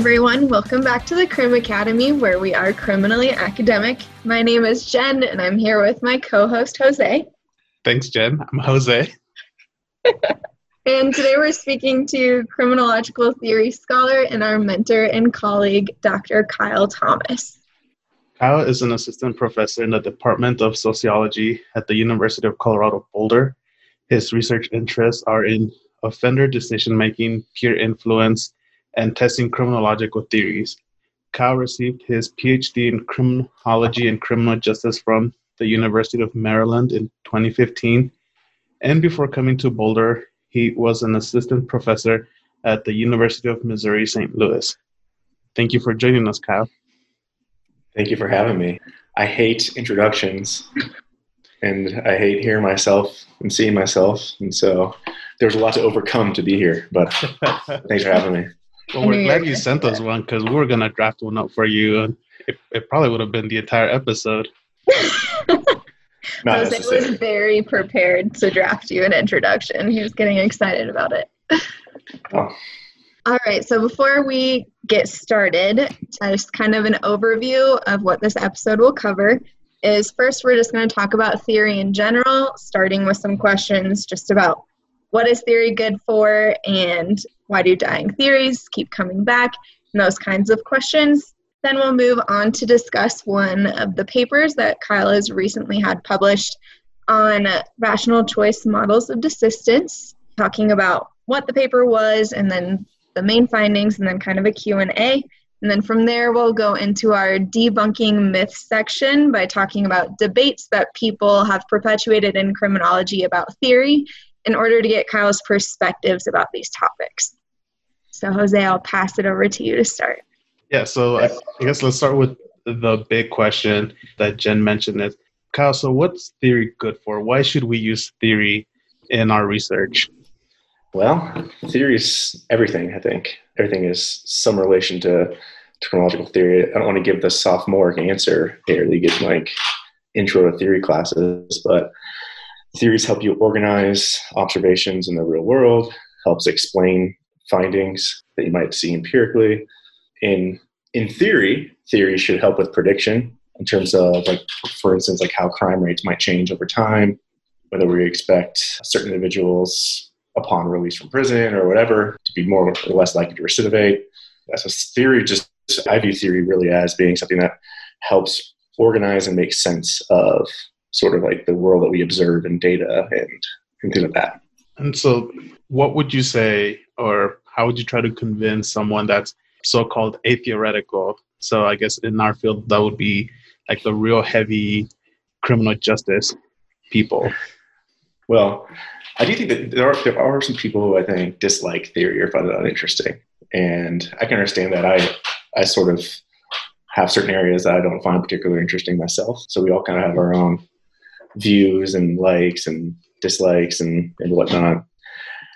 Hi, everyone. Welcome back to the Crim Academy, where we are criminally academic. My name is Jen, and I'm here with my co host, Jose. Thanks, Jen. I'm Jose. and today we're speaking to criminological theory scholar and our mentor and colleague, Dr. Kyle Thomas. Kyle is an assistant professor in the Department of Sociology at the University of Colorado Boulder. His research interests are in offender decision making, peer influence, and testing criminological theories. Kyle received his PhD in criminology and criminal justice from the University of Maryland in 2015. And before coming to Boulder, he was an assistant professor at the University of Missouri St. Louis. Thank you for joining us, Kyle. Thank you for having me. I hate introductions and I hate hearing myself and seeing myself. And so there's a lot to overcome to be here, but thanks for having me. Well, we're glad you sent us one because we were going to draft one up for you. And it, it probably would have been the entire episode. Jose was very prepared to draft you an introduction. He was getting excited about it. Oh. All right, so before we get started, just kind of an overview of what this episode will cover is first we're just going to talk about theory in general, starting with some questions just about what is theory good for and why do dying theories keep coming back and those kinds of questions. Then we'll move on to discuss one of the papers that Kyle has recently had published on rational choice models of desistance, talking about what the paper was and then the main findings and then kind of a Q&A. And then from there, we'll go into our debunking myths section by talking about debates that people have perpetuated in criminology about theory in order to get Kyle's perspectives about these topics. So, Jose, I'll pass it over to you to start. Yeah, so I, I guess let's start with the big question that Jen mentioned is Kyle, so what's theory good for? Why should we use theory in our research? Well, theory is everything, I think. Everything is some relation to criminological theory. I don't want to give the sophomoric answer here that you get like intro to theory classes, but theories help you organize observations in the real world, helps explain findings that you might see empirically. In in theory, theory should help with prediction in terms of like for instance like how crime rates might change over time, whether we expect certain individuals upon release from prison or whatever to be more or less likely to recidivate. That's theory just I view theory really as being something that helps organize and make sense of sort of like the world that we observe in data and, and things like that. And so, what would you say, or how would you try to convince someone that's so called atheoretical? So, I guess in our field, that would be like the real heavy criminal justice people. Well, I do think that there are, there are some people who I think dislike theory or find it uninteresting. And I can understand that. I I sort of have certain areas that I don't find particularly interesting myself. So we all kind of have our own views and likes and dislikes and, and whatnot.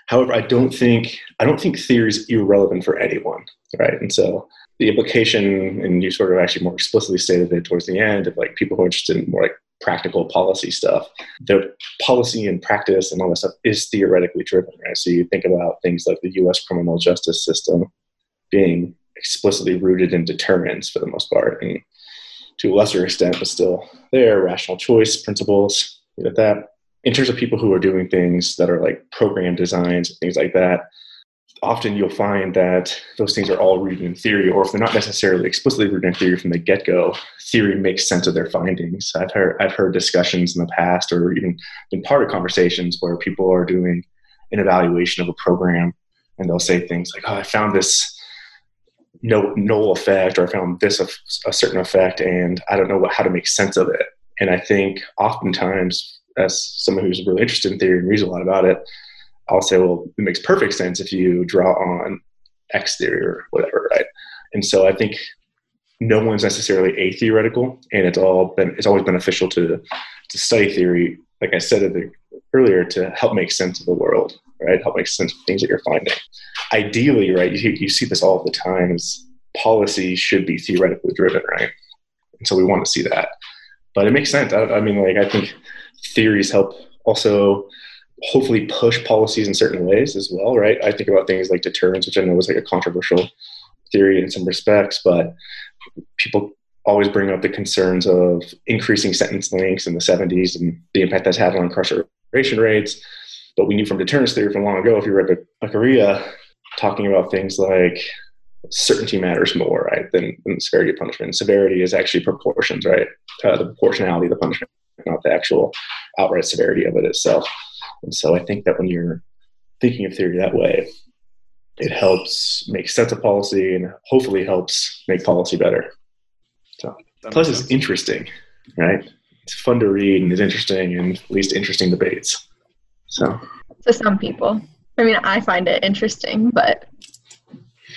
However, I don't think I don't think theory is irrelevant for anyone, right? And so the implication, and you sort of actually more explicitly stated it towards the end, of like people who are interested in more like practical policy stuff. The policy and practice and all that stuff is theoretically driven, right? So you think about things like the U.S. criminal justice system being explicitly rooted in deterrence for the most part, and to a lesser extent, but still there, rational choice principles, like that. In terms of people who are doing things that are like program designs and things like that, often you'll find that those things are all rooted in theory, or if they're not necessarily explicitly rooted in theory from the get-go, theory makes sense of their findings. I've heard I've heard discussions in the past, or even been part of conversations where people are doing an evaluation of a program, and they'll say things like, "Oh, I found this no null effect or I found this a, a certain effect and I don't know what, how to make sense of it. And I think oftentimes, as someone who's really interested in theory and reads a lot about it, I'll say, well, it makes perfect sense if you draw on X theory or whatever, right? And so I think no one's necessarily atheoretical, and it's all been it's always beneficial to to study theory, like I said earlier, to help make sense of the world right? Help make sense of things that you're finding. Ideally, right, you, you see this all the times. policy should be theoretically driven, right? And so we want to see that. But it makes sense. I, I mean, like, I think theories help also hopefully push policies in certain ways as well, right? I think about things like deterrence, which I know is like a controversial theory in some respects, but people always bring up the concerns of increasing sentence lengths in the 70s and the impact that's had on incarceration rates. But we knew from deterrence theory from long ago, if you read Beccaria, talking about things like certainty matters more, right, than, than severity of punishment. Severity is actually proportions, right? Uh, the proportionality of the punishment, not the actual outright severity of it itself. And so I think that when you're thinking of theory that way, it helps make sense of policy and hopefully helps make policy better. So plus it's interesting, right? It's fun to read and it's interesting and at least interesting debates. So to some people. I mean I find it interesting, but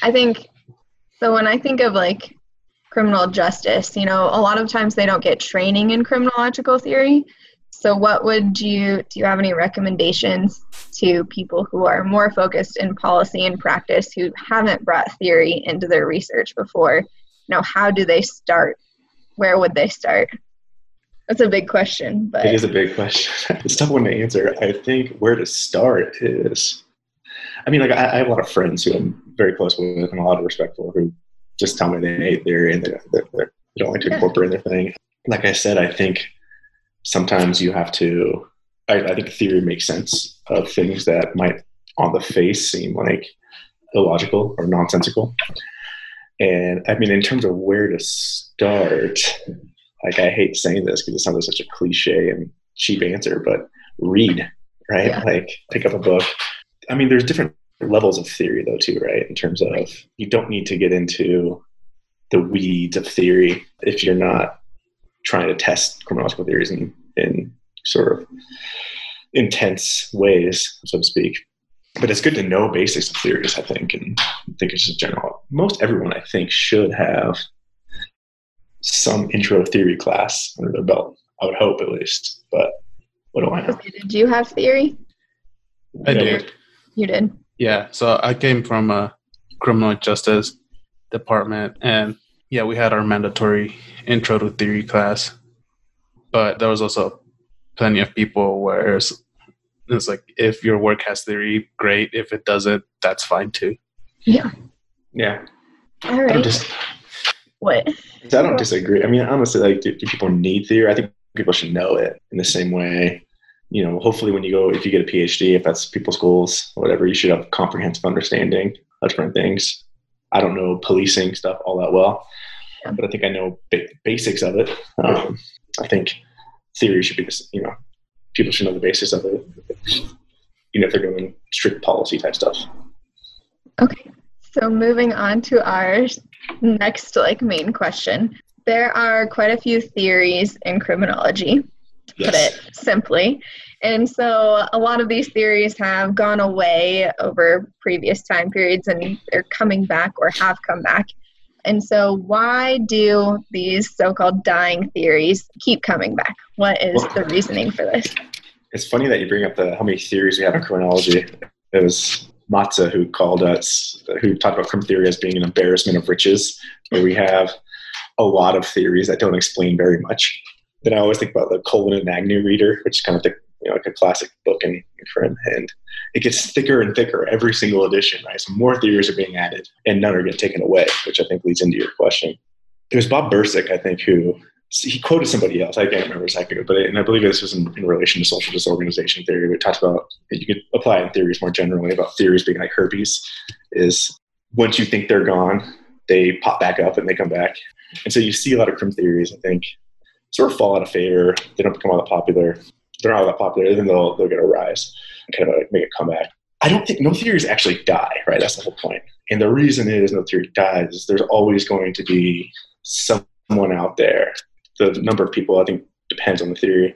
I think so when I think of like criminal justice, you know, a lot of times they don't get training in criminological theory. So what would you do you have any recommendations to people who are more focused in policy and practice who haven't brought theory into their research before? You know, how do they start? Where would they start? That's a big question, but it is a big question. it's tough one to answer. I think where to start is I mean, like I, I, have a lot of friends who I'm very close with and a lot of respect for who just tell me they hate theory and they, they, they don't like to incorporate their thing. Like I said, I think sometimes you have to. I, I think theory makes sense of things that might, on the face, seem like illogical or nonsensical. And I mean, in terms of where to start, like I hate saying this because it sounds like such a cliche and cheap answer, but read, right? Yeah. Like pick up a book. I mean, there's different levels of theory though too, right? In terms of you don't need to get into the weeds of theory if you're not trying to test criminological theories in, in sort of intense ways, so to speak. But it's good to know basics of theories, I think, and I think it's just general. Most everyone, I think, should have some intro theory class under their belt. I would hope, at least. But what do I know? Did you have theory? I did. You did. Yeah. So I came from a criminal justice department, and yeah, we had our mandatory intro to theory class, but there was also plenty of people where it's, it's like if your work has theory, great. If it doesn't, that's fine too. Yeah. Yeah. All right. Just, what? I don't disagree. I mean, honestly, like, do, do people need theory? I think people should know it in the same way you know, hopefully when you go, if you get a PhD, if that's people's goals, whatever, you should have comprehensive understanding of different things. I don't know policing stuff all that well, yeah. but I think I know ba- basics of it. Um, I think theory should be this, you know, people should know the basis of it, you know, if they're doing strict policy type stuff. Okay. So moving on to our next like main question. There are quite a few theories in criminology yes. put it simply. And so a lot of these theories have gone away over previous time periods and they're coming back or have come back. And so, why do these so called dying theories keep coming back? What is well, the reasoning for this? It's funny that you bring up the how many theories we have in criminology. It was Matza who called us, who talked about crime theory as being an embarrassment of riches, where we have a lot of theories that don't explain very much then I always think about the Cullen and Agnew reader, which is kind of the, you know, like a classic book in, in and it gets thicker and thicker every single edition, right? So more theories are being added, and none are getting taken away, which I think leads into your question. Was Bob Bursik, I think, who he quoted somebody else. I can't remember exactly, but and I believe this was in, in relation to social disorganization theory. We talked about you could apply in theories more generally about theories being like herpes. Is once you think they're gone, they pop back up and they come back. And so you see a lot of crime theories, I think, sort of fall out of favor. They don't become all that popular. They're not all that popular. Then they'll they'll get a rise and kind of like make a comeback. I don't think no theories actually die, right? That's the whole point. And the reason is no theory dies is there's always going to be someone out there. The number of people I think depends on the theory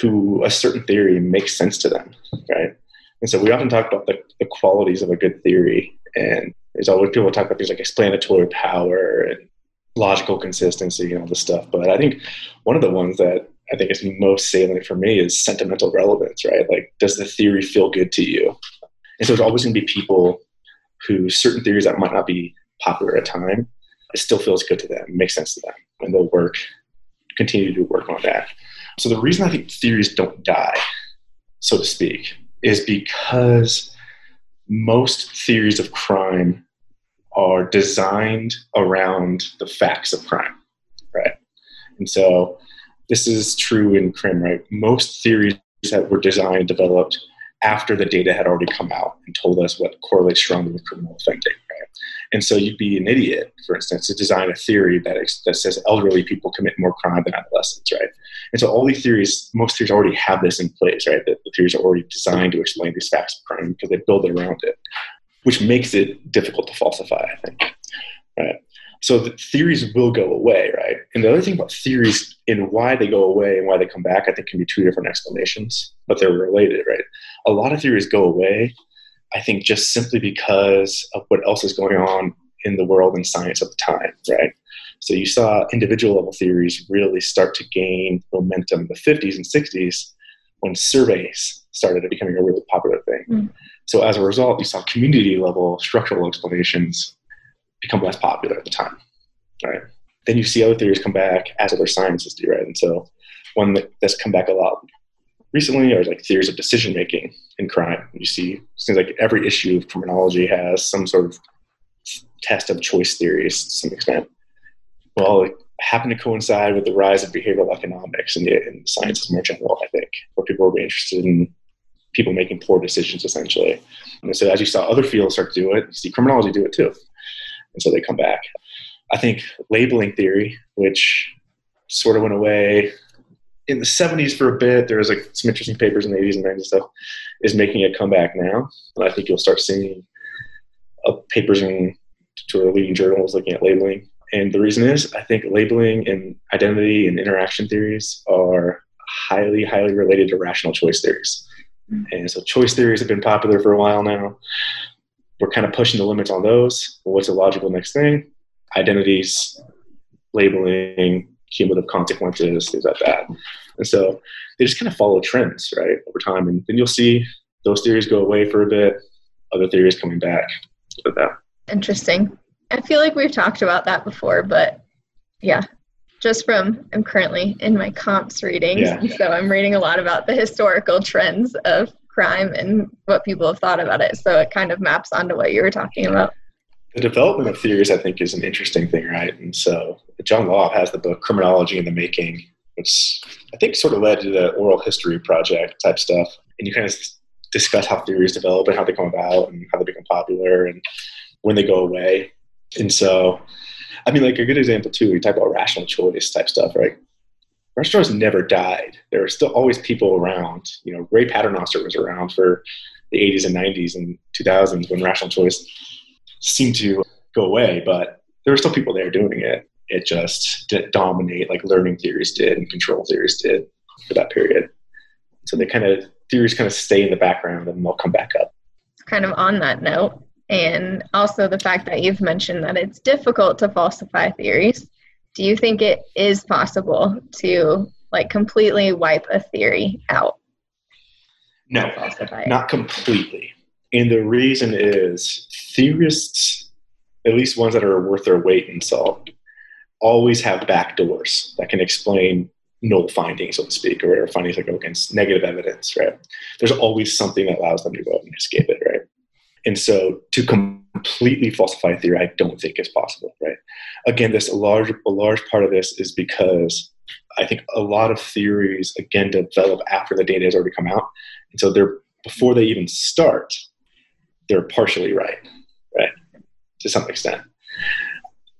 who a certain theory makes sense to them, right? And so we often talk about the, the qualities of a good theory, and there's always people talk about things like explanatory power and logical consistency and all this stuff. But I think one of the ones that I think is most salient for me is sentimental relevance, right? Like, does the theory feel good to you? And so there's always going to be people who certain theories that might not be popular at time, it still feels good to them, makes sense to them, and they'll work, continue to work on that. So the reason I think theories don't die, so to speak, is because most theories of crime are designed around the facts of crime, right? And so this is true in crime, right? Most theories that were designed, developed after the data had already come out and told us what correlates strongly with criminal offending? And so you'd be an idiot, for instance, to design a theory that, ex- that says elderly people commit more crime than adolescents, right? And so all these theories, most theories already have this in place, right? The, the theories are already designed to explain these facts of crime because they build it around it, which makes it difficult to falsify, I think, right? So the theories will go away, right? And the other thing about theories and why they go away and why they come back, I think can be two different explanations, but they're related, right? A lot of theories go away I think just simply because of what else is going on in the world and science at the time, right? So you saw individual level theories really start to gain momentum in the 50s and 60s when surveys started becoming a really popular thing. Mm. So as a result, you saw community level structural explanations become less popular at the time, right? Then you see other theories come back as other sciences do, right? And so one that's come back a lot recently are like theories of decision making in crime. You see, it seems like every issue of criminology has some sort of test of choice theories to some extent. Well, it happened to coincide with the rise of behavioral economics and, and sciences more general, I think, where people were interested in people making poor decisions essentially. And so as you saw other fields start to do it, you see criminology do it too. And so they come back. I think labeling theory, which sort of went away in the 70s for a bit. There was like some interesting papers in the 80s and 90s and stuff. Is making a comeback now, and I think you'll start seeing uh, papers in sort of leading journals looking at labeling. And the reason is, I think labeling and identity and interaction theories are highly, highly related to rational choice theories. Mm-hmm. And so, choice theories have been popular for a while now. We're kind of pushing the limits on those. What's the logical next thing? Identities, labeling, cumulative consequences, things like that. And so they just kind of follow trends, right, over time. And then you'll see those theories go away for a bit, other theories coming back. With that. Interesting. I feel like we've talked about that before, but yeah, just from I'm currently in my comps readings, yeah. so I'm reading a lot about the historical trends of crime and what people have thought about it. So it kind of maps onto what you were talking about the development of theories, I think, is an interesting thing, right? And so John Laub has the book Criminology in the Making, which I think sort of led to the oral history project type stuff. And you kind of discuss how theories develop and how they come about and how they become popular and when they go away. And so, I mean, like a good example too, we talk about rational choice type stuff, right? Choice never died. There are still always people around. You know, Ray Paternoster was around for the 80s and 90s and 2000s when rational choice seemed to go away, but there were still people there doing it. It just didn't dominate like learning theories did and control theories did for that period. So they kind of theories kind of stay in the background and they'll come back up. Kind of on that note, and also the fact that you've mentioned that it's difficult to falsify theories. Do you think it is possible to like completely wipe a theory out? No, not completely. And the reason is theorists, at least ones that are worth their weight in salt, always have backdoors that can explain null findings, so to speak, or findings that go against negative evidence, right? There's always something that allows them to go out and escape it, right? And so to completely falsify a theory, I don't think is possible, right? Again, this a large a large part of this is because I think a lot of theories again develop after the data has already come out. And so they're before they even start, they're partially right, right, to some extent.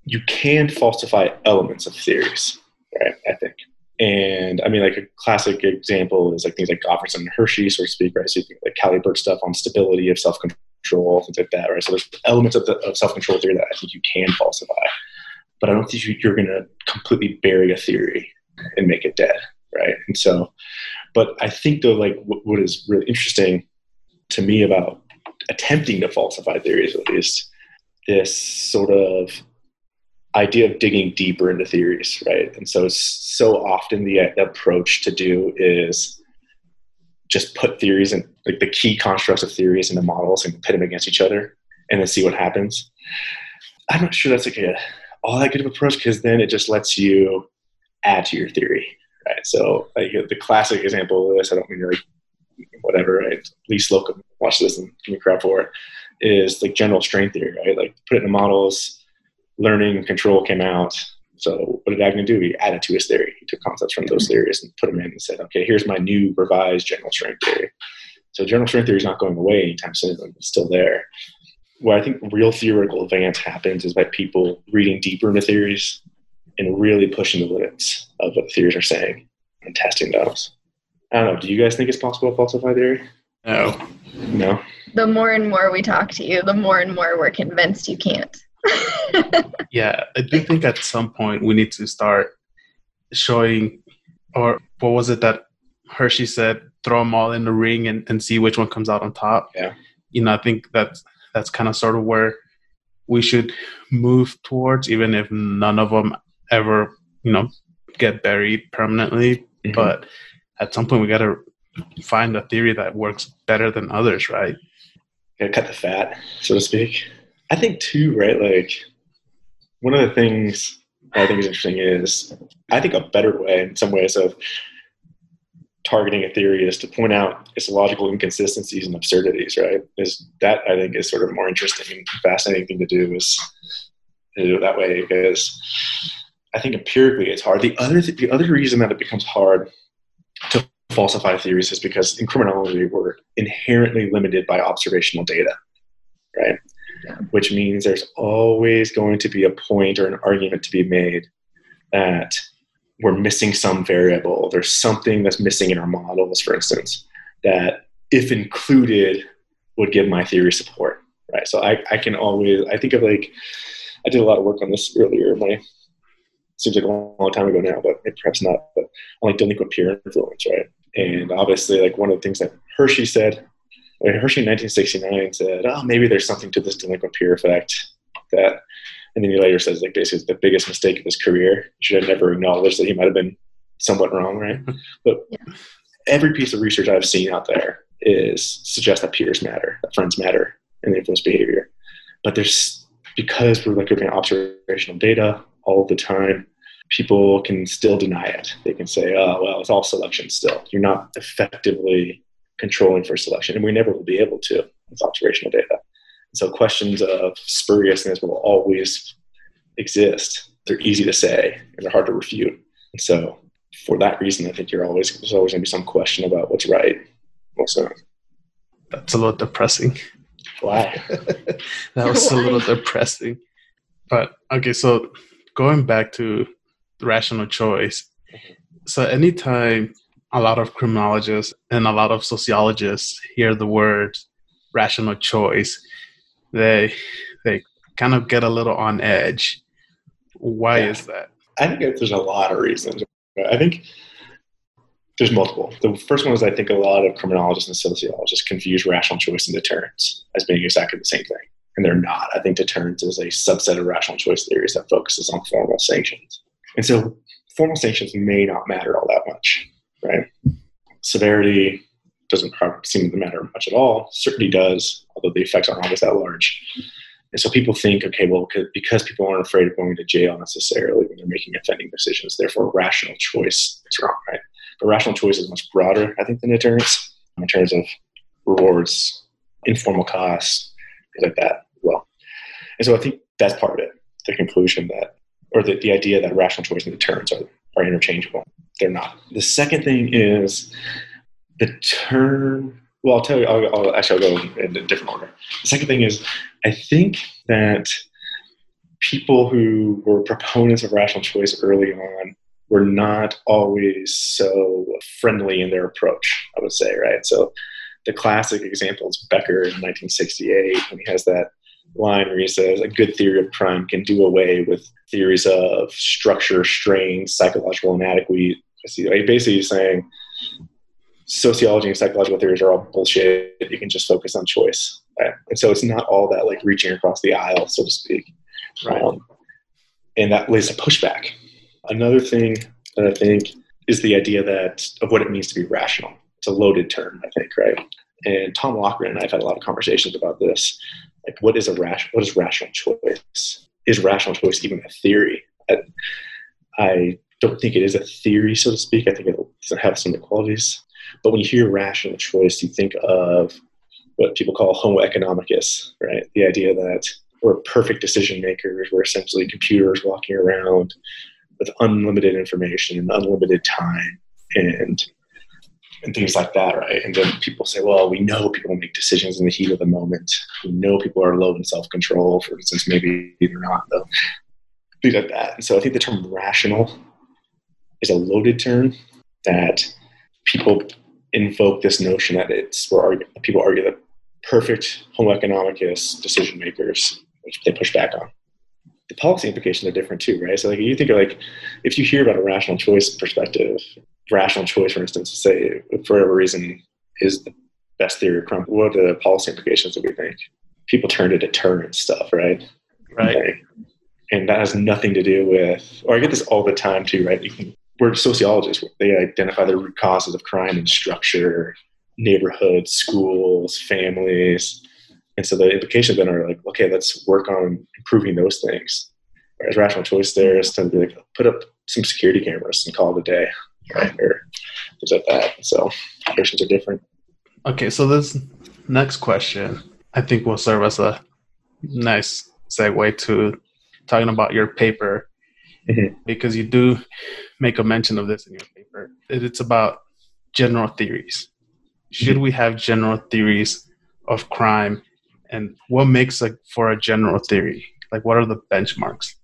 You can falsify elements of theories, right? I think. And I mean, like a classic example is like things like Gottfredson and Hirschi, so to speak, right? So you think like Callie Burt stuff on stability of self control, things like that, right? So there's elements of, the, of self control theory that I think you can falsify. But I don't think you're going to completely bury a theory and make it dead, right? And so, but I think though, like what is really interesting to me about attempting to falsify theories at least this sort of idea of digging deeper into theories right? And so so often the, approach to do is just put theories and like the key constructs of theories into models and pit them against each other and then see what happens. I'm not sure that's like a all that good of approach because then it just lets you add to your theory right? So like the classic example of this i don't mean like whatever right Lee Slocum watch this and give me crap for it. is like general strain theory, right? Like put it in the models, learning control came out. So what did Agnew do? He added to his theory. He took concepts from those theories and put them in and said, okay, here's my new revised general strain theory. So general strain theory is not going away anytime soon. It's still there. Where I think real theoretical advance happens is by people reading deeper into theories and really pushing the limits of what the theories are saying and testing those. I don't know. Do you guys think it's possible to falsify theory? No. No. The more and more we talk to you, the more and more we're convinced you can't. yeah, I do think at some point we need to start showing, or what was it that Hirschi said? Throw them all in the ring and, and see which one comes out on top. Yeah. You know, I think that's that's kind of sort of where we should move towards, even if none of them ever, you know, get buried permanently. Mm-hmm. But at some point, we got to find a theory that works better than others, right? Gotta cut the fat, so to speak. I think too, right? Like one of the things I think is interesting is I think a better way, in some ways, of targeting a theory is to point out its logical inconsistencies and absurdities. Right? Is that I think is sort of more interesting and fascinating thing to do is to do it that way because I think empirically it's hard. The other th- the other reason that it becomes hard falsify theories is because in criminology we're inherently limited by observational data, right? Yeah. Which means there's always going to be a point or an argument to be made that we're missing some variable. There's something that's missing in our models, for instance, that if included would give my theory support, right? So I, I can always, I think of like, I did a lot of work on this earlier. My seems like a long time ago now, but perhaps not. But on like delinquent peer influence, right? And obviously, like one of the things that Hirschi said, I mean, Hirschi in 1969 said, "Oh, maybe there's something to this delinquent peer effect." That, and then he later says, like basically, the biggest mistake of his career. He should have never acknowledged that he might have been somewhat wrong, right? But yeah. every piece of research I've seen out there is suggest that peers matter, that friends matter, and influence behavior. But there's because we're looking at observational data all the time, people can still deny it. They can say, oh, well, it's all selection still. You're not effectively controlling for selection, and we never will be able to with observational data. And so questions of spuriousness will always exist. They're easy to say, and they're hard to refute. And so for that reason, I think you're always there's always going to be some question about what's right, what's not. That's a little depressing. Why? that was a little depressing. But okay, so going back to rational choice. So anytime a lot of criminologists and a lot of sociologists hear the word rational choice, they they kind of get a little on edge. Why yeah. is that? I think there's a lot of reasons. I think there's multiple. The first one is I think a lot of criminologists and sociologists confuse rational choice and deterrence as being exactly the same thing. And they're not. I think deterrence is a subset of rational choice theories that focuses on formal sanctions. And so formal sanctions may not matter all that much, right? Severity doesn't seem to matter much at all. Certainty does, although the effects aren't always that large. And so people think, okay, well, because people aren't afraid of going to jail necessarily when they're making offending decisions, therefore rational choice is wrong, right? But rational choice is much broader, I think, than deterrence in terms of rewards, informal costs, things like that. Well, and so I think that's part of it. The conclusion that or the, the idea that rational choice and deterrence are, are interchangeable. They're not. The second thing is the term. Well, I'll tell you. I'll, I'll, actually, I'll go in a different order. The second thing is, I think that people who were proponents of rational choice early on were not always so friendly in their approach. I would say, right? So, the classic example is Becker in 1968 when he has that line where he says a good theory of crime can do away with theories of structure, strain, psychological inadequacy. Basically, he's saying sociology and psychological theories are all bullshit. You can just focus on choice. Right? And so it's not all that like reaching across the aisle, so to speak. Right. Um, and that leads to pushback. Another thing that I think is the idea that of what it means to be rational. It's a loaded term, I think, right? And Tom Loughran and I have had a lot of conversations about this like what is a rational what is rational choice? Is rational choice even a theory? I, I, don't think it is a theory so to speak. I think it doesn't have some qualities. But when you hear rational choice you think of what people call homo economicus, right? The idea that we're perfect decision makers, we're essentially computers walking around with unlimited information and unlimited time and and things like that, right? And then people say, well, we know people make decisions in the heat of the moment. We know people are low in self control, for instance, maybe they're not, though. Things like that. And so I think the term rational is a loaded term that people invoke this notion that it's where people argue that perfect homo economicus decision makers, which they push back on. The policy implications are different too, right? So like you think of like if you hear about a rational choice perspective, rational choice, for instance, to say for whatever reason is the best theory of crime, what are the policy implications that we think? People turn to deterrent stuff, right? Right. Okay. And that has nothing to do with, or I get this all the time too, right? You can, we're sociologists. They identify the root causes of crime and structure, neighborhoods, schools, families. And so the implications then are like, okay, let's work on improving those things. Whereas rational choice there is to be like, put up some security cameras and call it a day right? Or things like that. So questions are different. Okay, so this next question I think will serve as a nice segue to talking about your paper mm-hmm. because you do make a mention of this in your paper. It's about general theories. Should mm-hmm. we have general theories of crime and what makes like for a general theory? Like what are the benchmarks?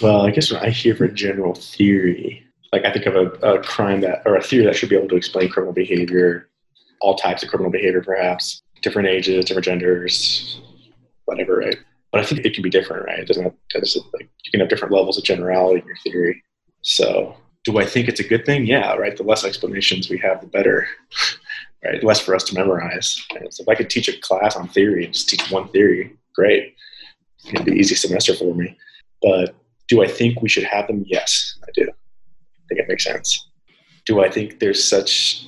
Well, I guess when I hear for general theory, like I think of a, a crime that or a theory that should be able to explain criminal behavior, all types of criminal behavior, perhaps different ages, different genders, whatever, right? But I think it can be different, right? It doesn't have, like you can have different levels of generality in your theory. So, do I think it's a good thing? Yeah, right. The less explanations we have, the better, right? The less for us to memorize. Right? So, if I could teach a class on theory and just teach one theory, great. It'd be easy semester for me. But do I think we should have them? Yes, I do think it makes sense. Do I think there's such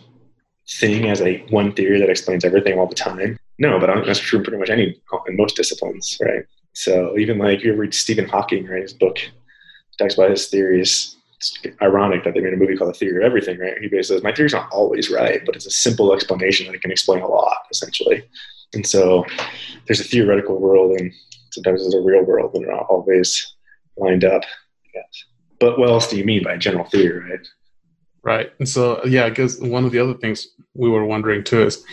thing as a one theory that explains everything all the time? No, but I think that's true in pretty much any in most disciplines, right? So even like you read Stephen Hawking, right? His book talks about his theories. It's ironic that they made a movie called The Theory of Everything, right? He basically says, My theory's not always right, but it's a simple explanation that can explain a lot, essentially. And so there's a theoretical world and sometimes there's a real world and they're not always lined up, I guess. But what else do you mean by general theory, right? Right. And so, yeah, I guess one of the other things we were wondering too is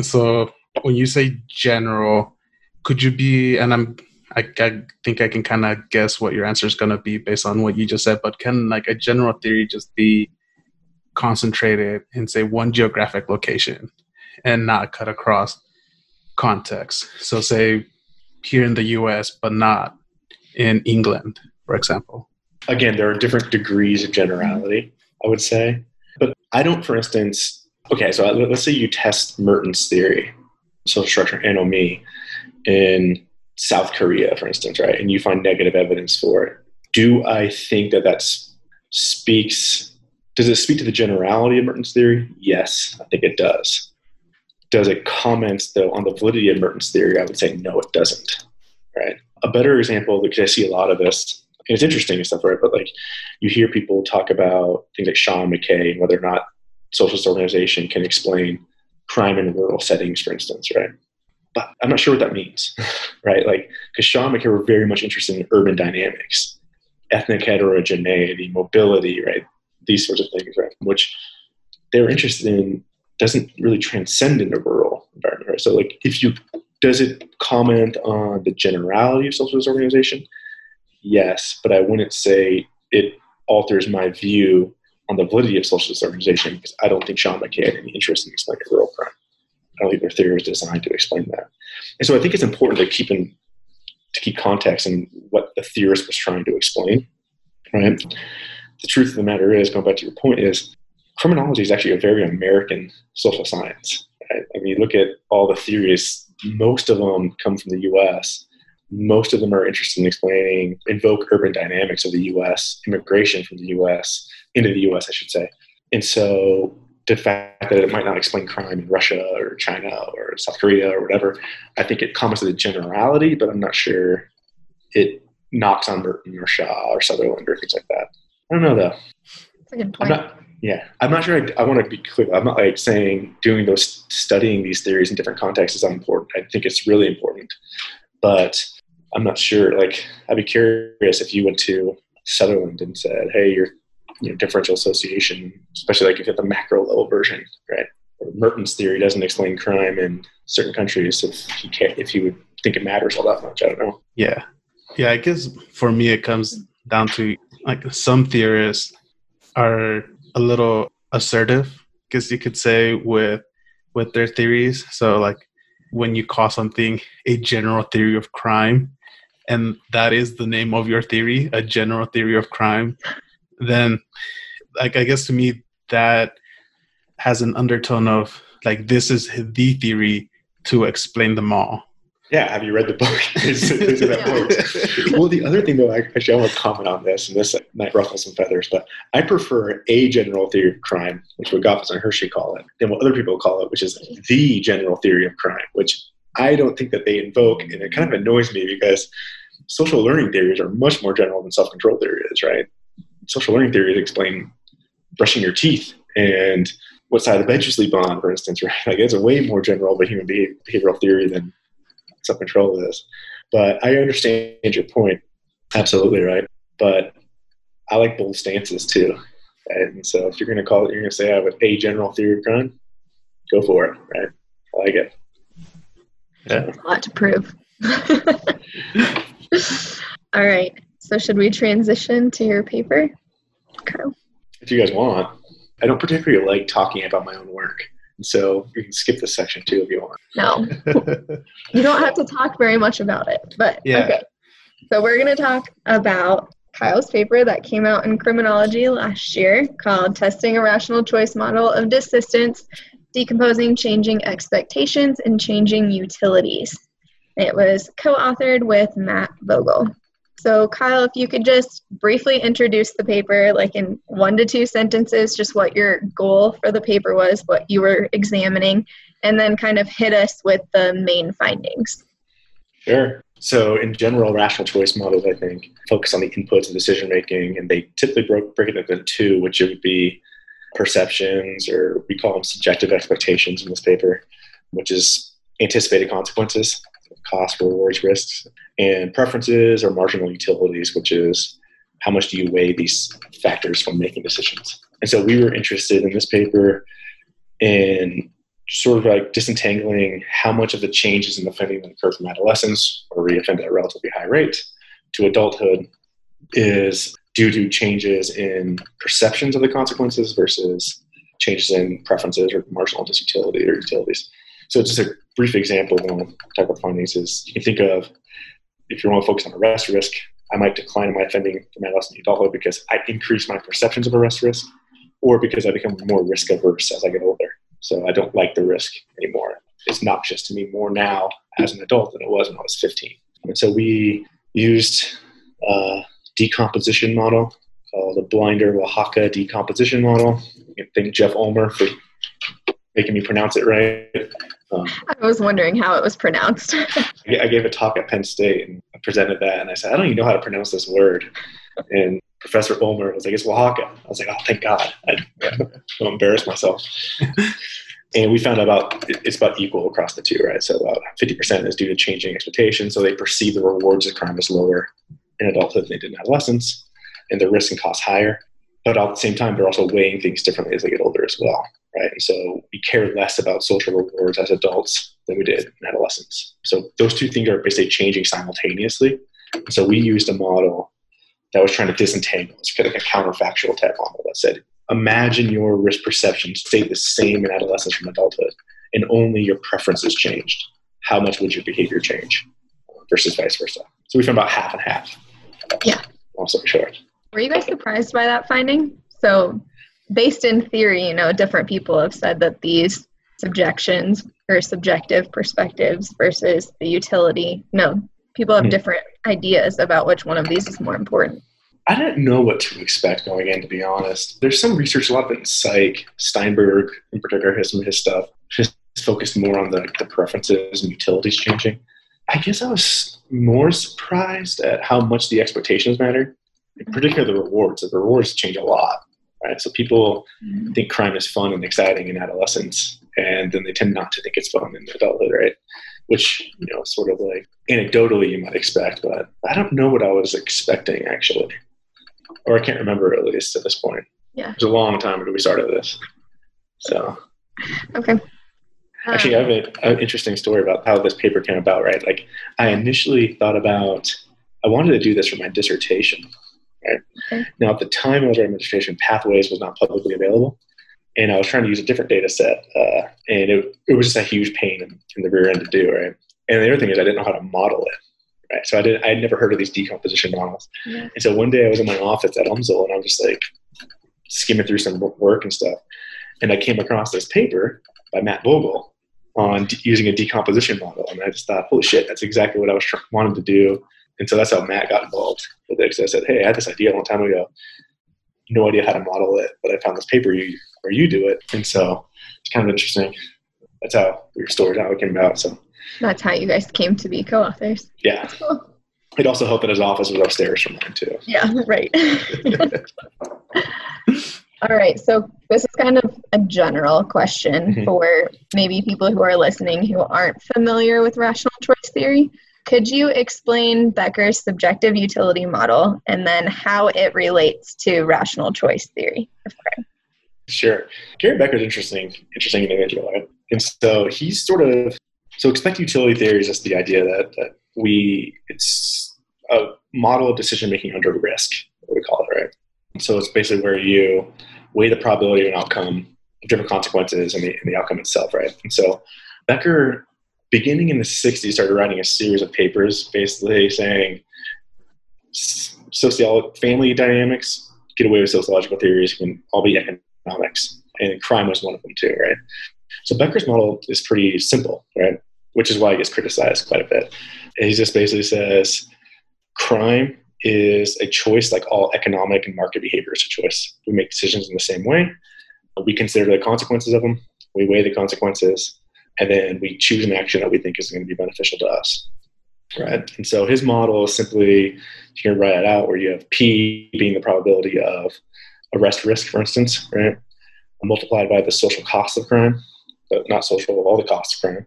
so when you say general, could you be, and I'm, I, I think I can kind of guess what your answer is going to be based on what you just said, but can like a general theory just be concentrated in, say, one geographic location and not cut across context? So, say here in the US, but not in England, for example again, there are different degrees of generality, I would say. But I don't, for instance, okay, so let's say you test Merton's theory, social structure, anomie, in South Korea, for instance, right? And you find negative evidence for it. Do I think that that speaks, does it speak to the generality of Merton's theory? Yes, I think it does. Does it comment, though, on the validity of Merton's theory? I would say no, it doesn't, right? A better example, because I see a lot of this, it's interesting and stuff, right? But like you hear people talk about things like Shaw and McKay and whether or not social disorganization can explain crime in rural settings, for instance, right? But I'm not sure what that means, right? Like, because Shaw and McKay were very much interested in urban dynamics, ethnic heterogeneity, mobility, right? These sorts of things, right? Which they're interested in doesn't really transcend into rural environment, right? So, like, if you does it comment on the generality of social disorganization? Yes, but I wouldn't say it alters my view on the validity of social disorganization because I don't think Shaw and McKay had any interest in explaining rural crime. I don't think their theory was designed to explain that. And so I think it's important to keep in to keep context in what the theorist was trying to explain. Right. The truth of the matter is, going back to your point, is criminology is actually a very American social science. Right? I mean, look at all the theories; most of them come from the U.S most of them are interested in explaining invoke urban dynamics of the US, immigration from the US, into the US, I should say. And so the fact that it might not explain crime in Russia or China or South Korea or whatever, I think it comments to the generality, but I'm not sure it knocks on Merton or Shaw or Sutherland or things like that. I don't know though. That's a good point. Not, Yeah, I'm not sure. I, I want to be clear. I'm not like saying doing those studying these theories in different contexts is unimportant. I think it's really important, but I'm not sure. Like, I'd be curious if you went to Sutherland and said, "Hey, your you know, differential association, especially like if you have the macro level version, right? Merton's theory doesn't explain crime in certain countries. If he can't, if he would think it matters all that much, I don't know. Yeah, yeah. I guess for me, it comes down to like some theorists are a little assertive, because you could say with with their theories. So like when you call something a general theory of crime, and that is the name of your theory, a general theory of crime, then like I guess to me that has an undertone of like this is the theory to explain them all. Yeah, have you read the book? well, the other thing, though, actually, I want to comment on this, and this might ruffle some feathers, but I prefer a general theory of crime, which what Goffes and Hirschi call it, than what other people call it, which is the general theory of crime, which I don't think that they invoke, and it kind of annoys me because social learning theories are much more general than self-control theory is, right? social learning theories explain brushing your teeth and what side of the bed you sleep on, for instance, right? Like it's a way more general of a human behavioral theory than self-control is. But I understand your point. Absolutely right. But I like bold stances too. Right? And so if you're going to call it, you're going to say I have a general theory of crime, go for it. Right? I like it. Yeah. A lot to prove. All right. So should we transition to your paper, Kyle? If you guys want. I don't particularly like talking about my own work. So you can skip this section too if you want. No. you don't have to talk very much about it. But yeah. okay. So we're going to talk about Kyle's paper that came out in criminology last year called Testing a Rational Choice Model of Desistance, Decomposing Changing Expectations and Changing Utilities. It was co authored with Matt Vogel. So, Kyle, if you could just briefly introduce the paper, like in one to two sentences, just what your goal for the paper was, what you were examining, and then kind of hit us with the main findings. Sure. So, in general, rational choice models, I think, focus on the inputs of decision making, and they typically break, break it up into two, which would be perceptions, or we call them subjective expectations in this paper, which is anticipated consequences cost, rewards, risks, and preferences or marginal utilities, which is how much do you weigh these factors when making decisions. And so we were interested in this paper in sort of like disentangling how much of the changes in offending that occur from adolescence, or reoffend at a relatively high rate, to adulthood is due to changes in perceptions of the consequences versus changes in preferences or marginal disutility or utilities. So just a brief example of the type of findings is you can think of if you want to focus on arrest risk, I might decline my offending from adolescent adulthood because I increase my perceptions of arrest risk, or because I become more risk averse as I get older. So I don't like the risk anymore. It's noxious to me more now as an adult than it was when I was 15. And so we used a decomposition model called the Blinder Oaxaca decomposition model. You thank Jeff Ulmer for making me pronounce it right. Um, I was wondering how it was pronounced. I gave a talk at Penn State and I presented that, and I said, I don't even know how to pronounce this word. And Professor Ulmer was like, it's Oaxaca. I was like, oh, thank God. I don't embarrass myself. and we found about it's about equal across the two, right? So about 50% is due to changing expectations. So they perceive the rewards of crime as lower in adulthood than they did in adolescence, and their risk and cost higher. But at the same time, they're also weighing things differently as they get older as well right? And so we care less about social rewards as adults than we did in adolescence. So those two things are basically changing simultaneously. So we used a model that was trying to disentangle. It's kind of like a counterfactual type model that said, imagine your risk perception stayed the same in adolescence from adulthood, and only your preferences changed. How much would your behavior change uh, versus vice versa? So we found about half and half. Yeah. Also short. Were you guys surprised by that finding? So based in theory, you know, different people have said that these subjections or subjective perspectives versus the utility, no, people have mm different ideas about which one of these is more important. I didn't know what to expect going in, to be honest. There's some research, a lot of it in psych. Steinberg, in particular, has some of his stuff just focused more on the, the preferences and utilities changing. I guess I was more surprised at how much the expectations mattered, in particular the rewards. The rewards change a lot right? So people mm-hmm. think crime is fun and exciting in adolescence, and then they tend not to think it's fun in adulthood, right? Which you know, sort of like anecdotally you might expect, but I don't know what I was expecting actually, or I can't remember at least at this point. Yeah, it was a long time ago we started this, so. Okay. Actually, I have a, an interesting story about how this paper came about. Right, like I initially thought about I wanted to do this for my dissertation. Right okay. now, at the time I was writing my dissertation, Pathways was not publicly available, and I was trying to use a different data set, uh, and it, it was just a huge pain in, in, the rear end to do. Right, and the other thing is I didn't know how to model it. Right, so I didn't I had never heard of these decomposition models, yeah. and so one day I was in my office at UMSL, and I was just like skimming through some work and stuff, and I came across this paper by Matt Vogel on de- using a decomposition model. And I just thought, holy shit, that's exactly what I was tr- wanting to do. And so that's how Matt got involved with it. Because I said, hey, I had this idea a long time ago. No idea how to model it, but I found this paper you, where you do it. And so it's kind of interesting. That's how your story how it came about. So that's how you guys came to be co-authors. Yeah. Cool. It also helped that his office was upstairs from mine too. Yeah, right. All right, so this is kind of a general question mm-hmm. for maybe people who are listening who aren't familiar with rational choice theory. Could you explain Becker's subjective utility model and then how it relates to rational choice theory of crime? Sure. Gary Becker's interesting, interesting individual, right? And so he's sort of so expect utility theory is just the idea that, that we it's a model of decision making under risk, what we call it, right? So it's basically where you weigh the probability of an outcome, different consequences, and the, and the outcome itself, right? And so Becker, beginning in the 60s, started writing a series of papers basically saying sociology, family dynamics get away with sociological theories can all be economics. And crime was one of them too, right? So Becker's model is pretty simple, right? Which is why it gets criticized quite a bit. And he just basically says crime is a choice like all economic and market behavior is a choice. We make decisions in the same way. We consider the consequences of them. We weigh the consequences, and then we choose an action that we think is going to be beneficial to us. Right. And so his model is simply you can write it out where you have P being the probability of arrest risk, for instance, right? Multiplied by the social cost of crime, but not social, all the costs of crime.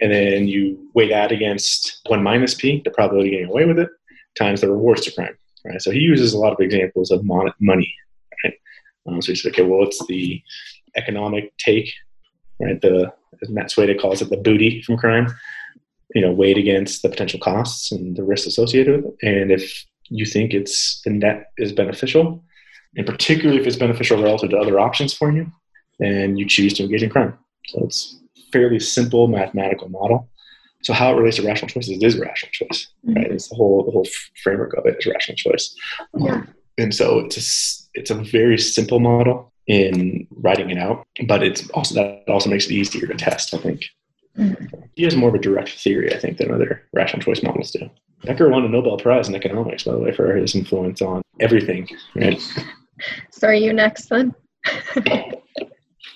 And then you weigh that against one minus P, the probability of getting away with it, times the rewards to crime. Right. So he uses a lot of examples of mon- money. Right. Um, so he said, okay, well, it's the economic take, right? The as Matsueda calls it, the booty from crime. You know, weighed against the potential costs and the risks associated with it. And if you think it's the net is beneficial, and particularly if it's beneficial relative to other options for you, then you choose to engage in crime. So it's fairly simple mathematical model. So how it relates to rational choice is rational choice, mm-hmm. right? It's the whole the whole framework of it is rational choice. Yeah. and so it's a, it's a very simple model in writing it out, but it's also that also makes it easier to test. I think mm-hmm. he has more of a direct theory, I think, than other rational choice models do. Becker won a Nobel Prize in economics, by the way, for his influence on everything. Right? So are you next then?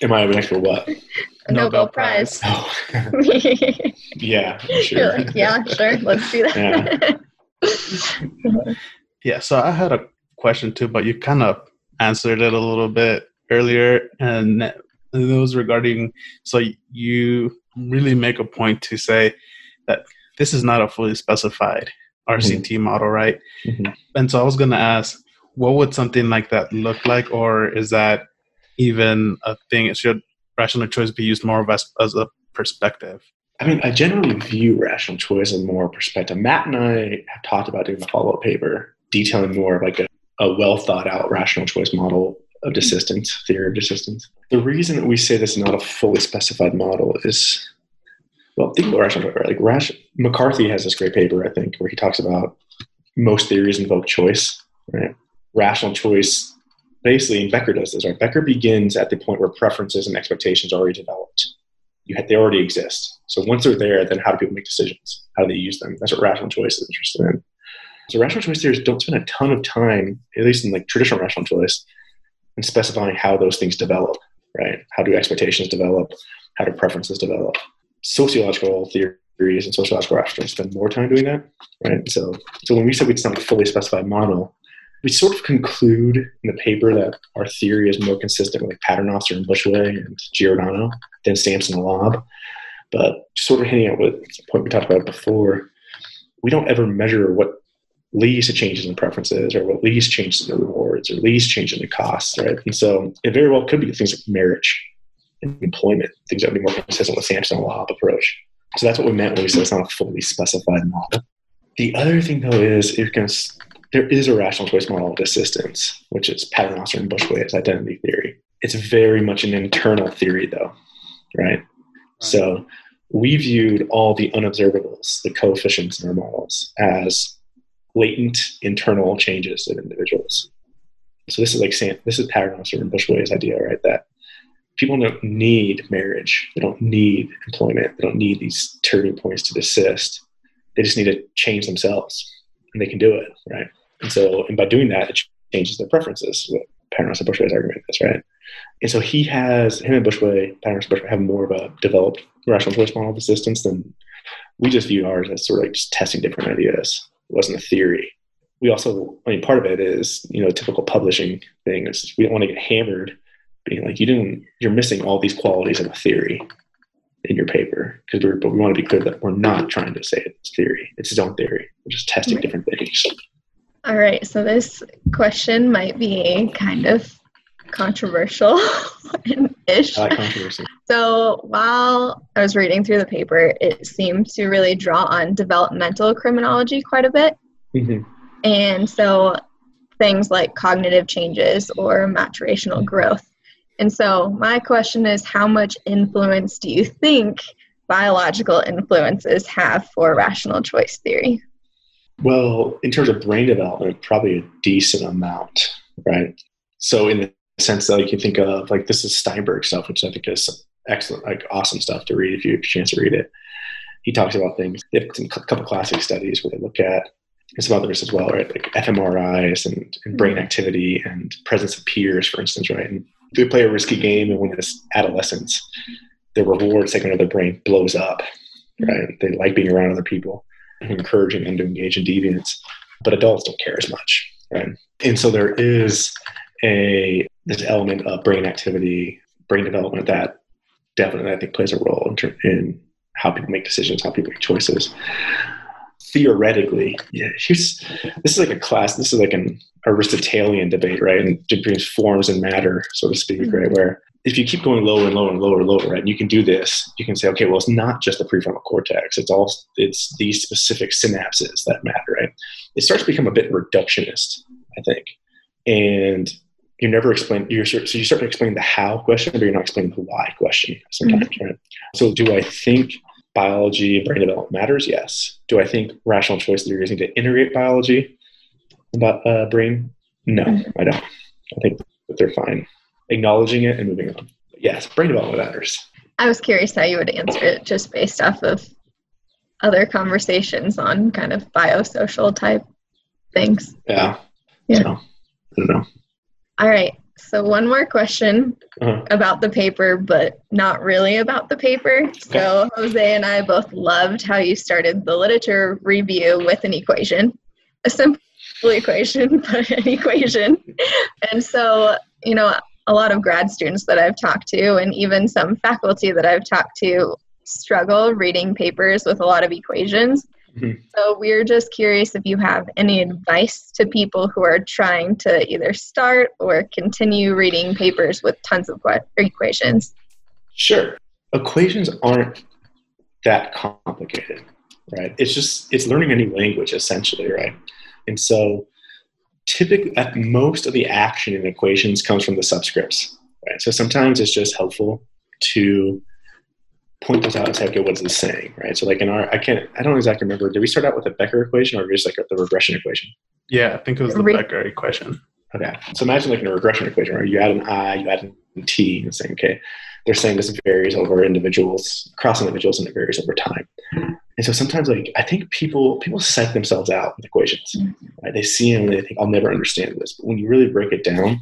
Am I next for what? A Nobel, Nobel Prize. Oh. yeah, sure. Like, yeah, sure. Let's do that. Yeah. yeah. So I had a question too, but you kind of answered it a little bit earlier, and it was regarding. So you really make a point to say that this is not a fully specified RCT mm-hmm. model, right? Mm-hmm. And so I was going to ask, what would something like that look like, or is that even a thing? Should rational choice be used more as, as a perspective? I mean, I generally view rational choice as more perspective. Matt and I have talked about doing a follow up paper detailing more of like a, a well thought out rational choice model of desistance, theory of desistance. The reason that we say this is not a fully specified model is, well, think about rational choice. Like Rash, McCarthy has this great paper, I think, where he talks about most theories invoke choice, right? Rational choice basically, and Becker does this, right? Becker begins at the point where preferences and expectations are already developed. You have, they already exist. So once they're there, then how do people make decisions? How do they use them? That's what rational choice is interested in. So rational choice theorists don't spend a ton of time, at least in like traditional rational choice, in specifying how those things develop, right? How do expectations develop? How do preferences develop? Sociological theories and sociological rational spend more time doing that, right? So, so when we said we'd not a fully specified model, we sort of conclude in the paper that our theory is more consistent with like Paternoster and Bushway and Giordano than Sampson and Laub. But sort of hitting at what point we talked about before, we don't ever measure what leads to changes in preferences or what leads changes in the rewards or leads to changes in the costs, right? And so it very well could be things like marriage and employment, things that would be more consistent with Sampson and Laub approach. So that's what we meant when we said it's not a fully specified model. The other thing though is can, there is a rational choice model of desistance, which is Paternoster and Bushway's identity theory. It's very much an internal theory though, right? right? So we viewed all the unobservables, the coefficients in our models, as latent internal changes of individuals. So this is like saying this is Paternoster and Bushway's idea, right? That people don't need marriage, they don't need employment, they don't need these turning points to desist. They just need to change themselves, and they can do it, right? And so, and by doing that, it changes their preferences. What Paternoster Bushway's argument is, right? And so he has him and Bushway, Paternoster Bushway have more of a developed rational choice model of desistance than we just view ours as sort of like just testing different ideas. It wasn't a theory. We also, I mean, part of it is, you know, typical publishing thing is we don't want to get hammered being like, you didn't, you're missing all these qualities of a theory in your paper because we're, but we want to be clear that we're not trying to say it's theory. It's its own theory. We're just testing right. different things. All right. So this question might be kind of controversial ish. I like controversy. So while I was reading through the paper, it seemed to really draw on developmental criminology quite a bit. Mm-hmm. And so things like cognitive changes or maturational growth. And so my question is how much influence do you think biological influences have for rational choice theory? Well, in terms of brain development, probably a decent amount, right? So in the sense that you can think of like this is Steinberg stuff, which I think is excellent, like awesome stuff to read if you have a chance to read it. He talks about things. They have a couple classic studies where they look at and some others as well, right? Like fMRIs and, and brain mm-hmm. activity and presence of peers, for instance, right? And if they play a risky game and when it's adolescence, the reward segment of their brain blows up, mm-hmm. right? They like being around other people encouraging them to engage in deviance. But adults don't care as much, right? And so there is a this element of brain activity, brain development that definitely I think plays a role in, in how people make decisions, how people make choices. Theoretically, yeah, this is like a class. This is like an Aristotelian debate, right? And between forms and matter, so to speak, mm-hmm. right? Where if you keep going lower and lower and lower and lower, right, and you can do this, you can say, okay, well, it's not just the prefrontal cortex; it's all it's these specific synapses that matter, right? It starts to become a bit reductionist, I think, and you never explain you're so you start to explain the how question but you're not explaining the why question sometimes mm-hmm. right so do i think biology and brain development matters? Yes. Do i think rational choice theory is to integrate biology about uh, brain? No i don't. I think that they're fine. Acknowledging it and moving on. Yes brain development matters. I was curious how you would answer it just based off of other conversations on kind of biosocial type things. Yeah. Yeah. So, i don't know. All right. So, one more question uh-huh. about the paper, but not really about the paper. So, Jose and I both loved how you started the literature review with an equation, a simple equation, but an equation. And so, you know, a lot of grad students that I've talked to, and even some faculty that I've talked to, struggle reading papers with a lot of equations. Mm-hmm. So we're just curious if you have any advice to people who are trying to either start or continue reading papers with tons of equations. Sure. Equations aren't that complicated, right? It's just it's learning a new language essentially, right? And so typically at most of the action in equations comes from the subscripts, right? So sometimes it's just helpful to point those out and say, okay, what's this saying, right? So like in our, I can't, I don't exactly remember. Did we start out with a Becker equation or just like the regression equation? Yeah, I think it was the Re- Becker equation. Okay, so imagine like in a regression equation, right? You add an i, you add an t, and saying, okay, they're saying this varies over individuals, across individuals, and it varies over time. And so sometimes, like I think people people psych themselves out with equations. Right? They see them and they think, I'll never understand this. But when you really break it down,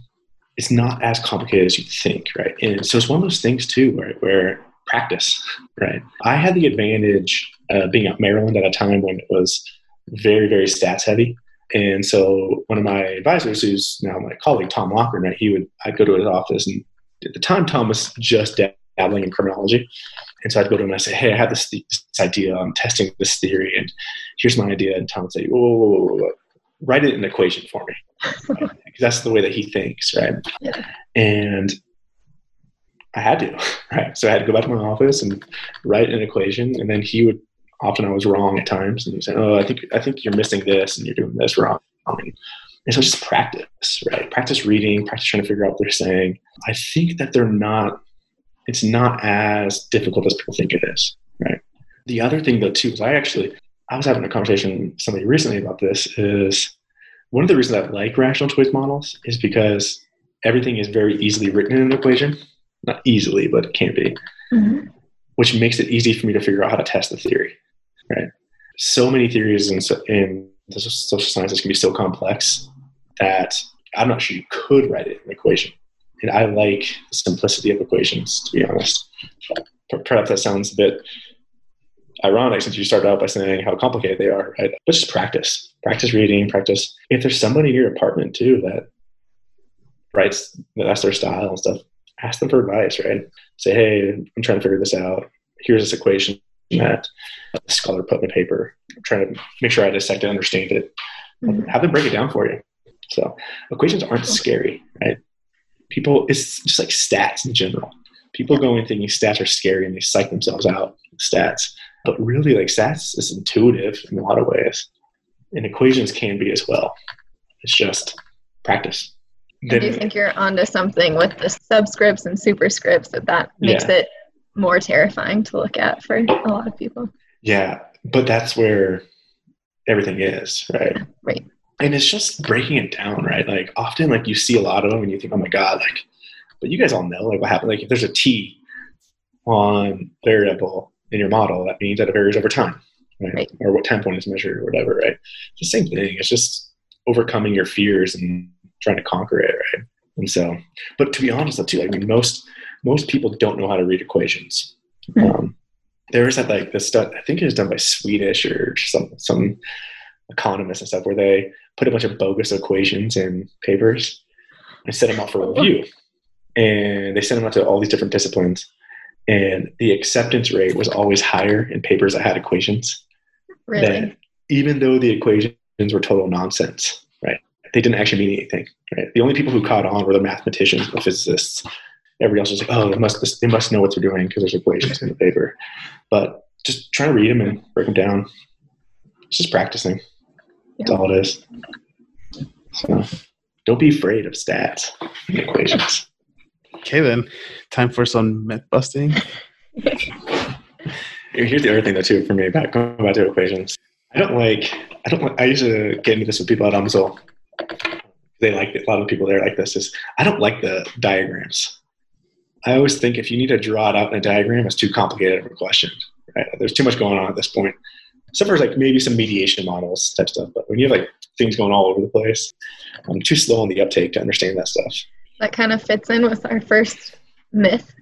it's not as complicated as you think, right? And so it's one of those things too, right, where practice, right? I had the advantage uh, being at Maryland at a time when it was very, very stats heavy. And so one of my advisors, who's now my colleague, Tom right, he would I'd go to his office, and at the time Tom was just dabbling in criminology, and so I'd go to him and I say, "Hey, I have this, this idea. I'm testing this theory, and here's my idea." And Tom would say, "Whoa, whoa, whoa, whoa. write it in an equation for me," because that's the way that he thinks, right? Yeah. And I had to, right? So I had to go back to my office and write an equation, and then he would. Often I was wrong at times, and he said, "Oh, I think I think you're missing this, and you're doing this wrong." And so just practice, right? Practice reading, practice trying to figure out what they're saying. I think that they're not. It's not as difficult as people think it is, right? The other thing though too is I actually I was having a conversation with somebody recently about this. Is one of the reasons I like rational choice models is because everything is very easily written in an equation not easily, but it can be, mm-hmm. which makes it easy for me to figure out how to test the theory. Right. So many theories in, in social sciences can be so complex that I'm not sure you could write it in an equation. And I like the simplicity of equations, to be honest. Perhaps that sounds a bit ironic since you started out by saying how complicated they are, right? But just practice. Practice reading, practice. If there's somebody in your apartment too that writes, that's their style and stuff, ask them for advice, right? Say, hey, I'm trying to figure this out. Here's this equation that a scholar put in the paper. I'm trying to make sure I dissect and understand it. Mm-hmm. Have them break it down for you. So equations aren't scary, right? People, it's just like stats in general. People go in thinking stats are scary and they psych themselves out stats. But really, like stats is intuitive in a lot of ways. And equations can be as well. It's just practice. I do think you're onto something with the subscripts and superscripts that that makes yeah. it more terrifying to look at for a lot of people. Yeah, but that's where everything is, right? Yeah, right. And it's just breaking it down, right? Like often, like you see a lot of them, and you think, "Oh my god!" Like, but you guys all know, like what happened. Like if there's a t on variable in your model, that means that it varies over time, right? right. Or what time point is measured, or whatever, right? It's the same thing. It's just overcoming your fears and trying to conquer it, right? And so, but to be honest, though, too, I mean, most most people don't know how to read equations. Mm-hmm. Um, there is that like this stuff. I think it was done by Swedish or some some economists and stuff, where they put a bunch of bogus equations in papers and sent them out for review, and they sent them out to all these different disciplines. And the acceptance rate was always higher in papers that had equations. Really? even though the equations were total nonsense they didn't actually mean anything. Right? The only people who caught on were the mathematicians, the physicists. Everybody else was like, "Oh, they must they must know what they're doing because there's equations in the paper." But just trying to read them and break them down. It's just practicing. That's all it is. So don't be afraid of stats and equations. Okay, then time for some myth busting. Here's the other thing, though, too, for me about going back to equations. I don't like. I don't. Like, I used to get into this with people at UMSL they like it. A lot of people there like this is I don't like the diagrams. I always think if you need to draw it out in a diagram, it's too complicated of a question. Right? There's too much going on at this point. Except for like maybe some mediation models type stuff, but when you have like things going all over the place, I'm too slow on the uptake to understand that stuff. That kind of fits in with our first myth.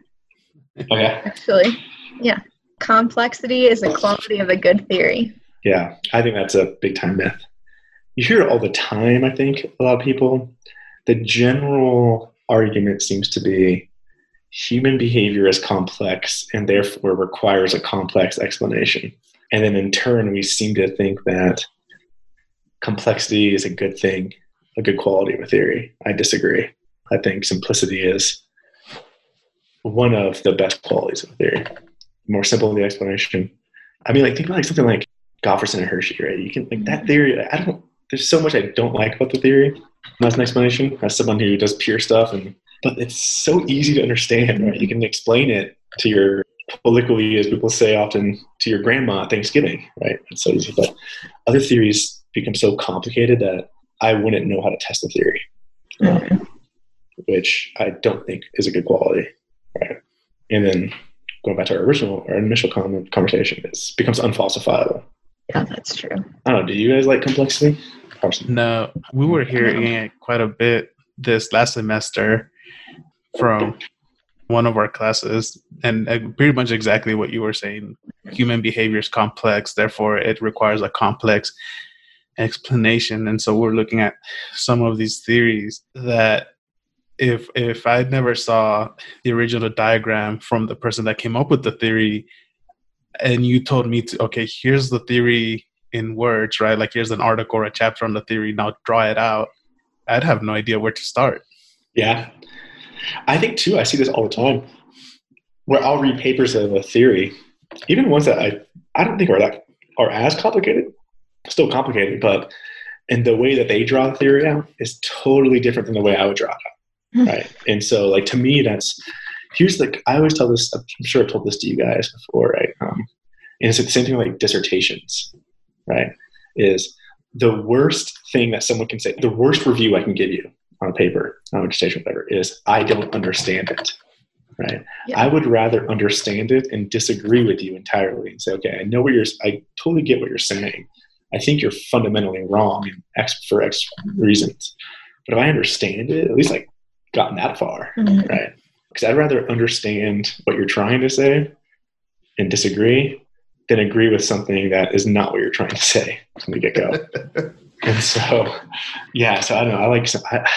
Oh, okay. Actually, yeah. Complexity is a quality of a good theory. Yeah, I think that's a big time myth you hear it all the time, I think, a lot of people. The general argument seems to be human behavior is complex and therefore requires a complex explanation. And then in turn, we seem to think that complexity is a good thing, a good quality of a theory. I disagree. I think simplicity is one of the best qualities of a theory. The more simple the explanation. I mean, like think about like something like Gottfredson and Hirschi, right? You can like that theory. I don't there's so much I don't like about the theory. That's an explanation. As someone who does pure stuff, and but it's so easy to understand. Right? You can explain it to your colloquially, as people say often, to your grandma at Thanksgiving. Right? It's so easy. But other theories become so complicated that I wouldn't know how to test the theory, mm-hmm. which I don't think is a good quality. Right? And then going back to our original, our initial conversation, it becomes unfalsifiable. Yeah, that's true. I don't know. Do you guys like complexity? No, we were hearing it quite a bit this last semester from one of our classes, and uh, pretty much exactly what you were saying. Human behavior is complex, therefore, it requires a complex explanation. And so we're looking at some of these theories that if if I never saw the original diagram from the person that came up with the theory, and you told me to okay, here's the theory in words, right? Like here's an article or a chapter on the theory. Now draw it out. I'd have no idea where to start. Yeah, I think too. I see this all the time, where I'll read papers of a theory, even ones that I I don't think are that are as complicated, still complicated, but and the way that they draw the theory out is totally different than the way I would draw it out right? And so, like to me, that's here's the. I always tell this. I'm sure I've told this to you guys before, right? Um, and it's the same thing like dissertations, right? Is the worst thing that someone can say. The worst review I can give you on a paper, on a dissertation, whatever, is I don't understand it. Right. Yeah. I would rather understand it and disagree with you entirely and say, okay, I know what you're. I totally get what you're saying. I think you're fundamentally wrong X for X reasons. But if I understand it, at least like gotten that far, mm-hmm. right? Because I'd rather understand what you're trying to say and disagree than agree with something that is not what you're trying to say from the get go. and so, yeah, so I don't know. I like, I,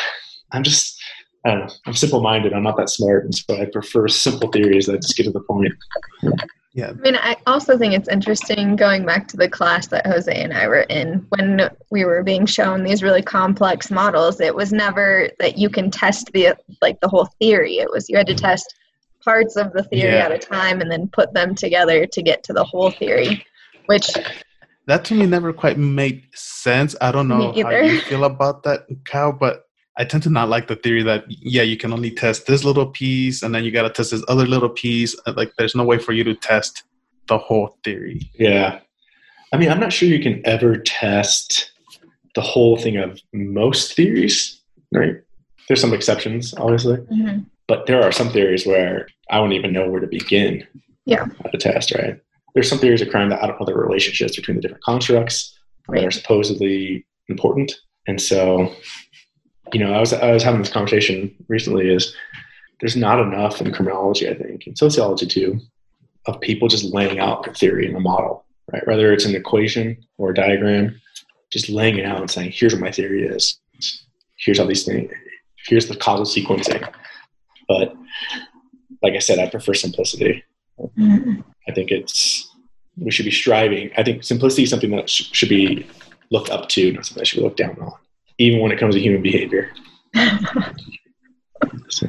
I'm just, I don't know. I'm simple minded. I'm not that smart. And so I prefer simple theories that just get to the point. Yeah. I mean, I also think it's interesting going back to the class that Jose and I were in when we were being shown these really complex models. It was never that you can test the like the whole theory. It was you had to test parts of the theory yeah. at a time and then put them together to get to the whole theory, which that to me never quite made sense. I don't know how you feel about that, Cal, but I tend to not like the theory that yeah, you can only test this little piece and then you got to test this other little piece. Uh, like, there's no way for you to test the whole theory. Yeah, I mean, I'm not sure you can ever test the whole thing of most theories, right? There's some exceptions, obviously, mm-hmm. but there are some theories where I wouldn't even know where to begin. Yeah, at the test, right? There's some theories of crime that I don't know the relationships between the different constructs right. that are supposedly important, and so you know, I was I was having this conversation recently. Is there's not enough in criminology, I think, in sociology too, of people just laying out their theory in a model, right? Whether it's an equation or a diagram, just laying it out and saying, "Here's what my theory is. Here's how these things. Here's the causal sequencing." But like I said, I prefer simplicity. Mm-hmm. I think it's we should be striving. I think simplicity is something that sh- should be looked up to, not something that should be looked down on even when it comes to human behavior. so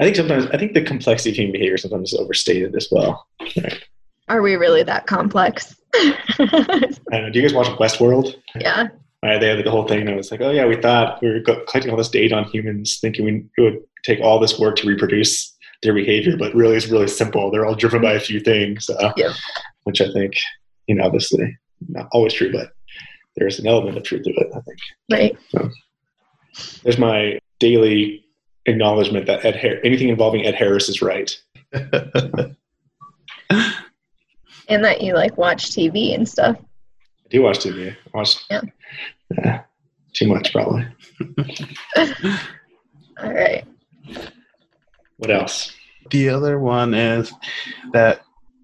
I think sometimes I think the complexity of human behavior sometimes is overstated as well. Right? Are we really that complex? I don't know. Do you guys watch Westworld? Yeah. Right, they had the whole thing that was like, oh yeah, we thought we were collecting all this data on humans, thinking we, it would take all this work to reproduce their behavior, but really it's really simple. They're all driven by a few things, uh, yeah. which I think, you know, obviously not always true, but there's an element of truth to it, I think. Right. So, there's my daily acknowledgement that Ed Har- anything involving Ed Harris is right. and that you like watch TV and stuff. I do watch TV. I watch yeah. yeah too much probably. All right. What else? The other one is that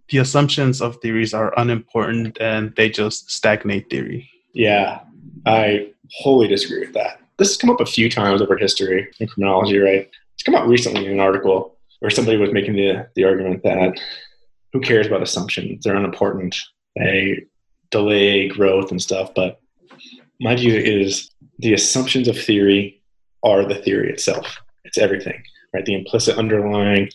the assumptions of theories are unimportant and they just stagnate theory. Yeah, I wholly disagree with that. This has come up a few times over history and criminology, right? It's come up recently in an article where somebody was making the, the argument that who cares about assumptions? They're unimportant. They delay growth and stuff. But my view is the assumptions of theory are the theory itself. It's everything, right? The implicit underlying,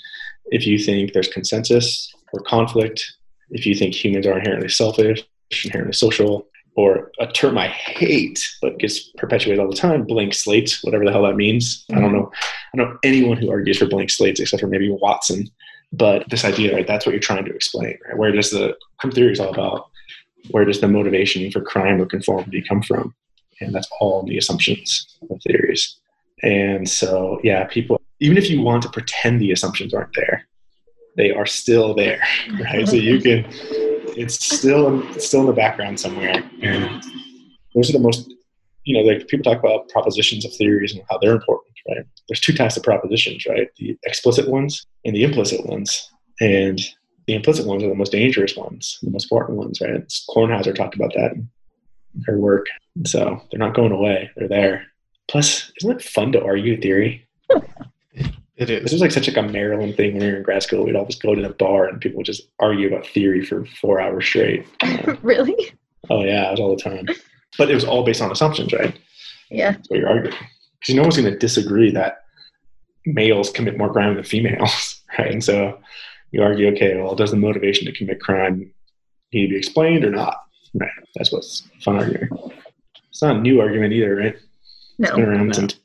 if you think there's consensus or conflict, if you think humans are inherently selfish, inherently social, or a term I hate but gets perpetuated all the time, blank slates, whatever the hell that means. Mm-hmm. I don't mm-hmm. know. I don't know anyone who argues for blank slates except for maybe Watson. But this idea, right, that's what you're trying to explain, right? Where does the crime theory is all about? Where does the motivation for crime or conformity come from? And that's all the assumptions of theories. And so, yeah, people, even if you want to pretend the assumptions aren't there, they are still there, right? so you can it's still it's still in the background somewhere. And those are the most you know, like people talk about propositions of theories and how they're important, right? There's two types of propositions, right? The explicit ones and the implicit ones. And the implicit ones are the most dangerous ones, the most important ones, right? Kornhauser talked about that. In her work. So they're not going away. They're there. Plus, isn't it fun to argue theory? It This is. was like such like a Maryland thing when we were in grad school. We'd always go to the bar and people would just argue about theory for four hours straight. really? Oh yeah, it was all the time. But it was all based on assumptions, right? Yeah. That's what you're arguing. Because no one's going to disagree that males commit more crime than females, right? And so you argue, okay, well, does the motivation to commit crime need to be explained or not? Right. That's what's fun arguing. It's not a new argument either, right? It's been No. around No. since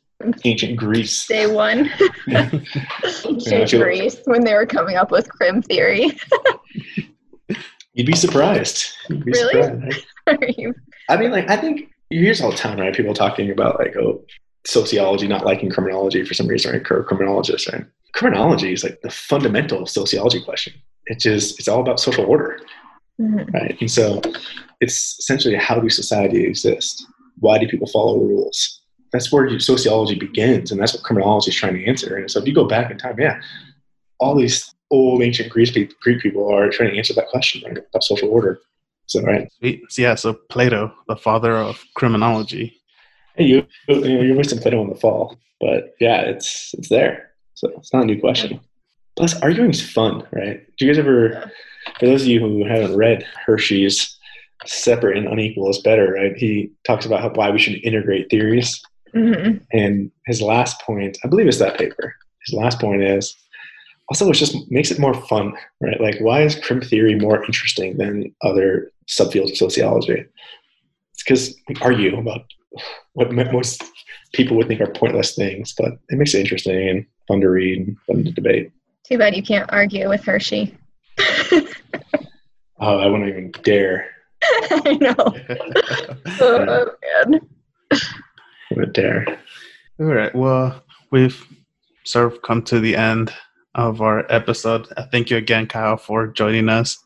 ancient Greece. Day one. Ancient feel- Greece when they were coming up with crim theory. You'd be surprised. You'd be Really? surprised, right? You- I mean, like, I think you hear this all the time, right? People talking about like, oh, sociology not liking criminology for some reason, right? Or criminologists, right? Criminology is like the fundamental sociology question. It just it's all about social order, Mhm. right? And so it's essentially how do society exist? Why do people follow rules? That's where sociology begins, and that's what criminology is trying to answer. And so if you go back in time, yeah, all these old ancient Greek people, Greek people are trying to answer that question, right? About social order. So, right. Yeah, so Plato, the father of criminology. Hey, you, you're wasting Plato in the fall, but yeah, it's it's there. So it's not a new question. Plus, arguing is fun, right? Do you guys ever, for those of you who haven't read Hirschi's "Separate and Unequal is Better," right? He talks about how, why we should integrate theories, Mhm. and his last point, I believe it's that paper. His last point is also it just makes it more fun, right? Like, why is crim theory more interesting than other subfields of sociology? It's because we argue about what most people would think are pointless things, but it makes it interesting and fun to read and fun to debate. Too bad you can't argue with Hirschi. Oh, I wouldn't even dare. I know. Oh, man. I wouldn't. All right. Well, we've sort of come to the end of our episode. Uh, Thank you again, Kyle, for joining us.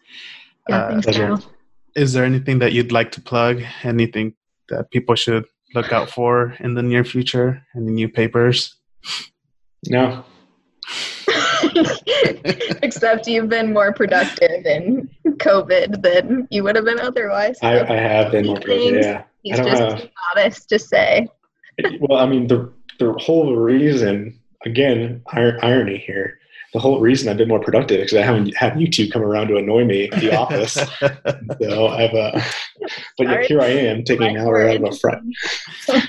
Yeah, Uh, thanks, pleasure. Kyle. is there anything that you'd like to plug? Anything that people should look out for in the near future? Any new papers? No, Except you've been more productive in COVID than you would have been otherwise. I, I have been more productive. Yeah. He's I don't just have- too modest to say. Well, I mean, the the whole reason, again, ir- irony here. The whole reason I've been more productive is because I haven't had you two come around to annoy me at the office. So I've, uh, but yet Sorry. here I am taking an hour out of a Friday,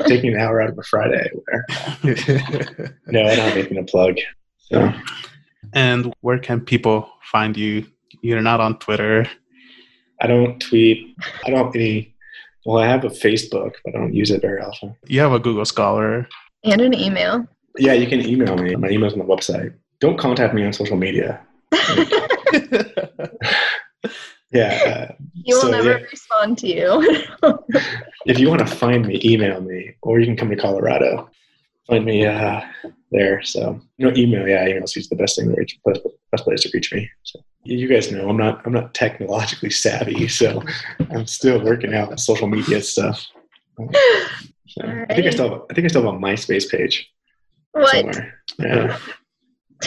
taking an hour out of a Friday. Where, no, I don't have anything to plug. So and where can people find you? You're not on Twitter. I don't tweet. I don't have any. Well, I have a Facebook, but I don't use it very often. You have a Google Scholar. And an email. Yeah, you can email me. My email's on the website. Don't contact me on social media. Yeah. Uh, he will So, never yeah. respond to you. if you want to find me, email me, or you can come to Colorado. Find me uh, there. So no email. Yeah, email is the best thing to reach. Best, best place to reach me. So you guys know I'm not I'm not technologically savvy, so I'm still working out social media stuff. So, I think I still have, I think I still have a MySpace page what? somewhere. Yeah.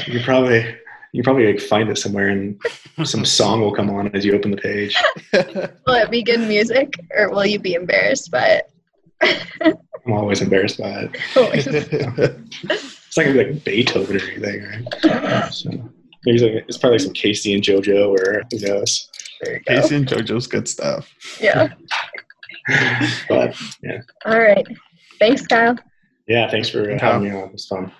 You can probably you probably like find it somewhere, and some song will come on as you open the page. Will it be good music or will you be embarrassed by it? I'm always embarrassed by it. It's not gonna be like Beethoven or anything, right? So maybe it's, like, it's probably like some K-Ci and JoJo, or who knows. there go. K-Ci and JoJo's good stuff. Yeah. But yeah. All right. Thanks, Kyle. yeah, thanks for uh, having me on. It was fun.